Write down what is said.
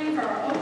opportunity for our own